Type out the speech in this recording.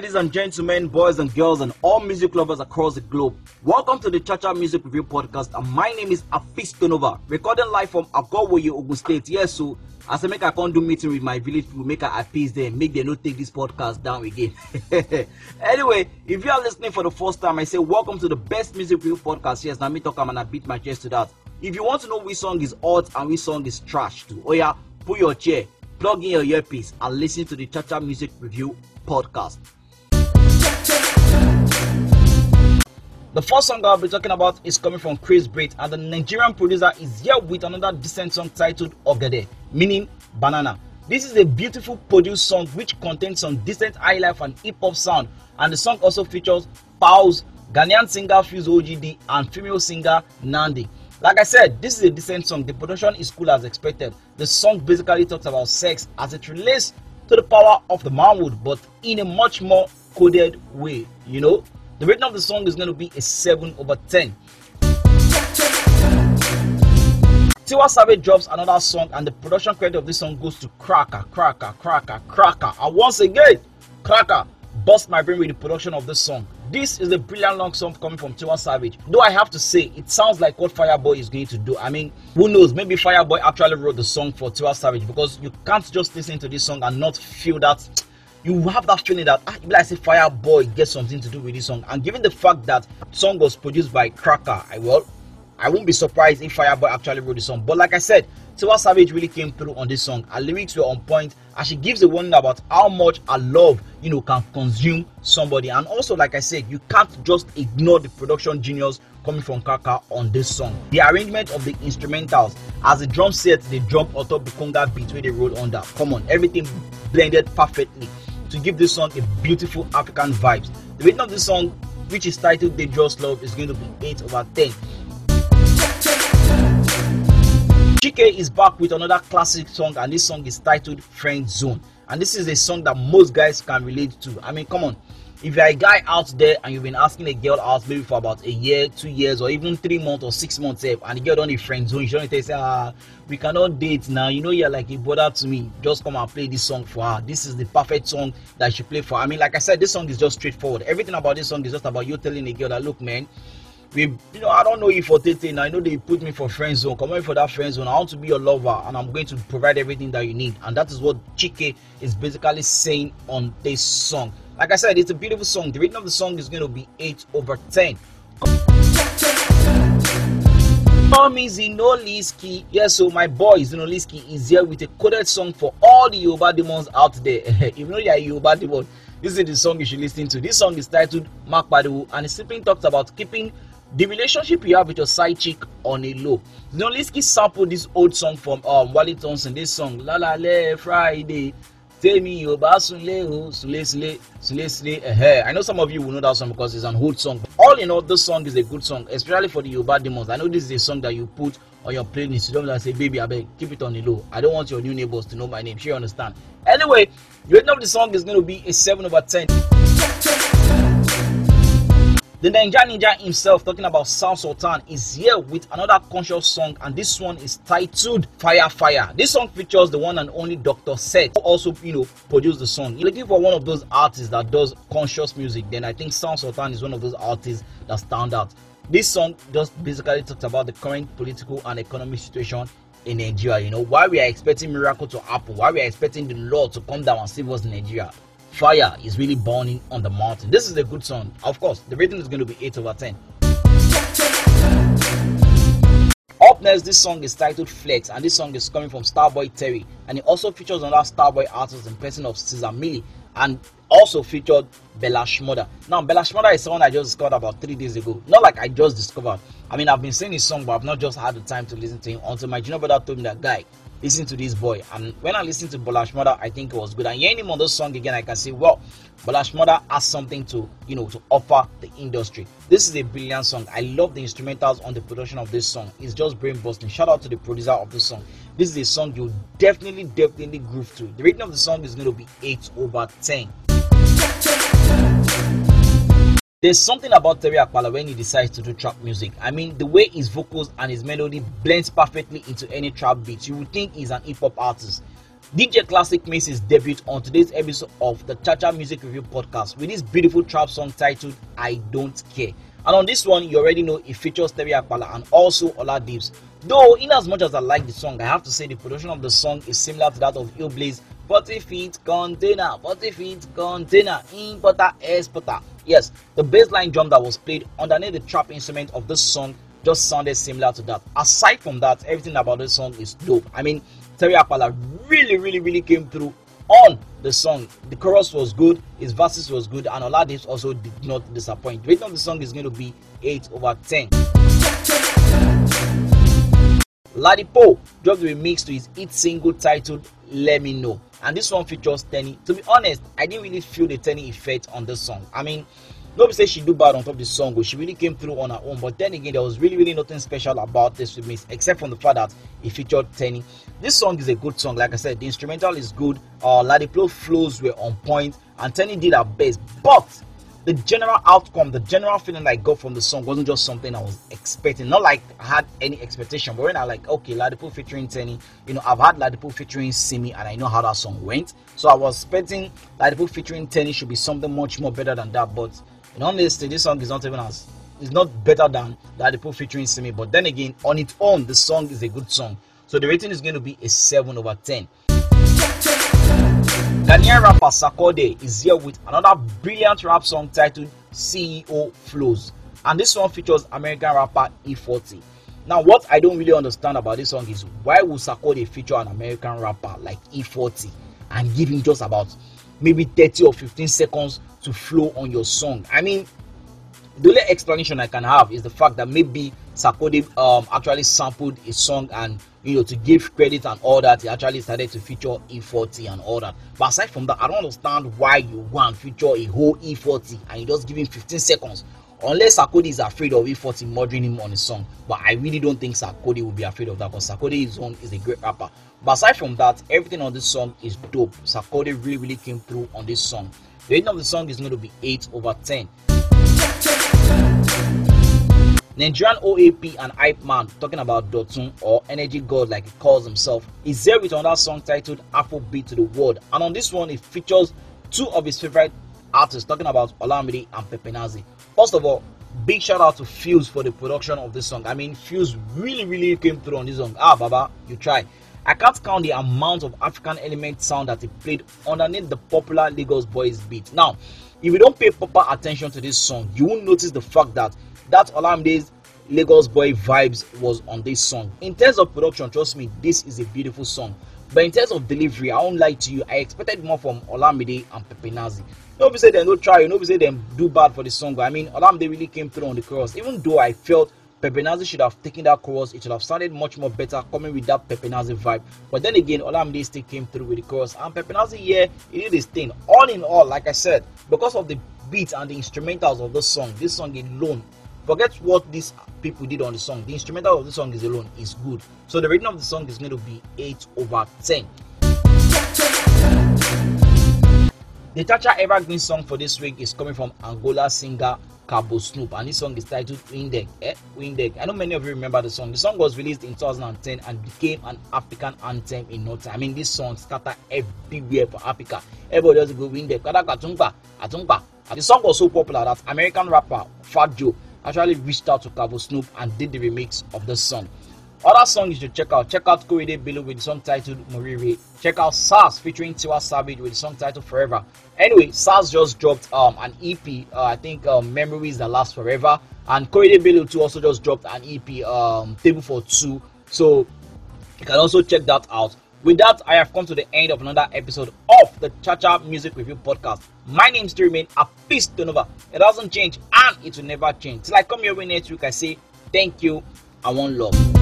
ladies and gentlemen, boys and girls, and all music lovers across the globe. Welcome to the Chacha Music Review Podcast, and my name is Afis Tonova, recording live from Ago-Iwoye, Ogun State. Yes, so as I make I can't do meeting with my village people, make I appease them, make them not take this podcast down again. anyway, if you are listening for the first time, I say welcome to the best music review podcast. Yes, now me talk, and I beat my chest to that. If you want to know which song is hot and which song is trash too, oh yeah, put your chair, plug in your earpiece, and listen to the Chacha Music Review Podcast. The first song I'll be talking about is coming from Krizbeatz, and the Nigerian producer is here with another decent song titled Ogede, meaning banana. This is a beautiful produced song which contains some decent high life and hip hop sound, and the song also features Pause, Ghanaian singer Fuse ODG, and female singer Nandi. Like I said, this is a decent song. The production is cool as expected. The song basically talks about sex as it relates to the power of the manhood, but in a much more coded way, you know. The rating of the song is going to be a 7 over 10. Tiwa Savage drops another song, and the production credit of this song goes to Cracker, Cracker, Cracker, Cracker. And once again, Cracker bust my brain with the production of this song. This is a brilliant long song coming from Tiwa Savage. Though I have to say, it sounds like what Fireboy is going to do. I mean, who knows? Maybe Fireboy actually wrote the song for Tiwa Savage because you can't just listen to this song and not feel that you have that feeling that ah, like I say Fireboy gets something to do with this song. And given the fact that song was produced by Cracker, I will I won't be surprised if Fireboy actually wrote the song. But like I said, Tiwa Savage really came through on this song. Her lyrics were on point and she gives a warning about how much her love, you know, can consume somebody. And also, like I said, you can't just ignore the production genius coming from Kaka on this song. The arrangement of the instrumentals, as the drum set, the drum on top the conga beat where they roll under. Come on, everything blended perfectly to give this song a beautiful African vibes. The rating of this song, which is titled Dangerous Love, is going to be 8 over 10. Chike is back with another classic song, and this song is titled Friend Zone. And this is a song that most guys can relate to. I mean, come on. If you're a guy out there and you've been asking a girl out maybe for about a year, two years, or even three months or six months, eh, and the girl don't a friend zone, you don't say, ah, we cannot date now. You know, you're like a brother to me. Just come and play this song for her. This is the perfect song that she play for. I mean, like I said, this song is just straightforward. Everything about this song is just about you telling a girl that, look, man, we you know i don't know you for dating. I know they put me for friend zone. Come on for that friend zone. I want to be your lover and i'm going to provide everything that you need. And that is what chike is basically saying on this song. Like i said it's a beautiful song. The rating of the song is going to be 8 over 10 Tommy Zinoleesky. Yes, so my boy Zinoleesky is here with a coded song for all the Yoruba demons out there. if you know you're a Yoruba demon, this is the song you should listen to. This song is titled Mapariwo and it simply talks about keeping the relationship you have with your side chick on a low. Zinoliski sampled this old song from um Wale Thompson. This song, La La Le Friday. Temi Yoba Sule Sule Sule Sule Sule eh I know some of you will know that song because it's an old song. All in all, this song is a good song, especially for the Yoba demons. I know this is a song that you put on your playlist. You don't like say, baby, I beg, keep it on the low. I don't want your new neighbors to know my name. Sure, you understand. Anyway, the rating of the song is going to be a 7 over 10. The Ninja Ninja himself, talking about Sound Sultan, is here with another conscious song, and this one is titled Fire Fire. This song features the one and only Dr. Set, who also, you know, produced the song. You're looking for one of those artists that does conscious music, then I think Sound Sultan is one of those artists that stand out. This song just basically talks about the current political and economic situation in Nigeria. You know, why we are expecting miracle to happen, why we are expecting the Lord to come down and save us in Nigeria fire is really burning on the mountain. This is a good song. Of course, the rating is going to be 8 over 10. Up next, this song is titled Flex, and this song is coming from Starboy Terri, and it also features another Starboy artist in person of Ceeza Milli, and also featured Bella. Now, Bella is someone I just discovered about three days ago. Not like I just discovered. I mean, I've been singing his song, but I've not just had the time to listen to him until my junior brother told me that guy listen to this boy. And when I listened to Bella Shmurda, I think it was good. And hearing him on this song again, I can say, well, Bella Shmurda has something to, you know, to offer the industry. This is a brilliant song. I love the instrumentals on the production of this song. It's just brain busting. Shout out to the producer of this song. This is a song you definitely, definitely groove to. The rating of the song is going to be 8 over 10. There's something about Terry Apala when he decides to do trap music. I mean, the way his vocals and his melody blends perfectly into any trap beat. You would think he's an hip hop artist. DJ Classic makes his debut on today's episode of the Chacha Music Review podcast with this beautiful trap song titled I Don't Care. And on this one, you already know it features Terry Apala and also Oladips. Though, in as much as I like the song, I have to say the production of the song is similar to that of Illbliss 40 feet container, 40 feet container, importer, exporter. Yes, the bassline drum that was played underneath the trap instrument of this song just sounded similar to that. Aside from that, everything about this song is dope. I mean, Terry Apala really, really, really came through on the song. The chorus was good, his verses was good, and Oladips also did not disappoint. Rating of the song is going to be 8 over 10. Ladipoe dropped the remix to his hit single titled Let Me Know. And this one features Teni. To be honest, I didn't really feel the Teni effect on this song. I mean, Nobody say she do bad on top of the song, but she really came through on her own. But then again, there was really, really nothing special about this remix, except from the fact that it featured Teni. This song is a good song, like I said, the instrumental is good, uh Ladipoe flows were on point, and Teni did her best. But the general outcome, the general feeling I got from the song wasn't just something I was expecting. Not like I had any expectation, but when I like, okay, Ladipoe featuring Teni, you know, I've had Ladipoe featuring Simi, and I know how that song went. So I was expecting Ladipoe featuring Teni should be something much more better than that. But in honesty, this song is not even as it's not better than Ladipoe featuring Simi. But then again, on its own, the song is a good song. So the rating is going to be a 7 over 10. Ghanaian rapper Sarkodie is here with another brilliant rap song titled CEO Flows. And this one features American rapper E-40. Now, what I don't really understand about this song is why would Sarkodie feature an American rapper like E-40 and give him just about maybe 30 or 15 seconds to flow on your song? I mean, the only explanation I can have is the fact that maybe Sarkodie um, actually sampled a song and you know to give credit and all that he actually started to feature E-40 and all that. But aside from that, I don't understand why you want feature a whole E-40 and you just give him 15 seconds. Unless Sarkodie is afraid of E-40 murdering him on a song, but I really don't think Sarkodie will be afraid of that because Sarkodie is own is a great rapper. But aside from that, everything on this song is dope. Sarkodie really really came through on this song. The rating of the song is going to be 8 over 10. Nigerian OAP and hype man talking about Dotun or Energy God like he calls himself is there with another song titled Afrobeat to the World and on this one it features two of his favorite artists talking about Olamide and Pepenazi. First of all, big shout out to Fuse for the production of this song. I mean Fuse really really came through on this song. Ah Baba, you try. I can't count the amount of African element sound that he played underneath the popular Lagos Boys beat. Now, if you don't pay proper attention to this song, you won't notice the fact that that Olamide's Lagos Boy vibes was on this song. In terms of production, trust me, this is a beautiful song. But in terms of delivery, I won't lie to you, I expected more from Olamide and Pepenazi. Nobody say they no try, nobody say them do bad for the song. I mean, Olamide really came through on the chorus. Even though I felt Pepenazi should have taken that chorus, it should have sounded much more better coming with that Pepenazi vibe. But then again, Olamide still came through with the chorus. And Pepenazi, yeah, he did his thing. All in all, like I said, because of the beat and the instrumentals of the song, this song alone forget what these people did on the song the instrumental of the song is alone is good so the rating of the song is going to be 8 over 10 the Chacha Evergreen song for this week is coming from Angola singer Cabo Snoop, and this song is titled Windeck. Eh? I know many of you remember the song. The song was released in 2010 and became an African anthem in no time. I mean, this song scattered everywhere for Africa. Everybody just go Windeck. Atumba, Atumba. The song was so popular that American rapper Fat Joe actually reached out to Cabo Snoop and did the remix of the song. Other songs you should check out. Check out Korede Bello with the song titled Moriri. Check out Sarz featuring Tiwa Savage with the song titled Forever. Anyway, Sarz just dropped um, an EP. Uh, I think um, Memories That Last Forever. And Korede Bello too also just dropped an EP, um, Table for Two. So you can also check that out. With that, I have come to the end of another episode of the Chacha Music Review Podcast. My name still remain a peace to Nova. It doesn't change and it will never change. Till I come your way next week, I say thank you. I want love.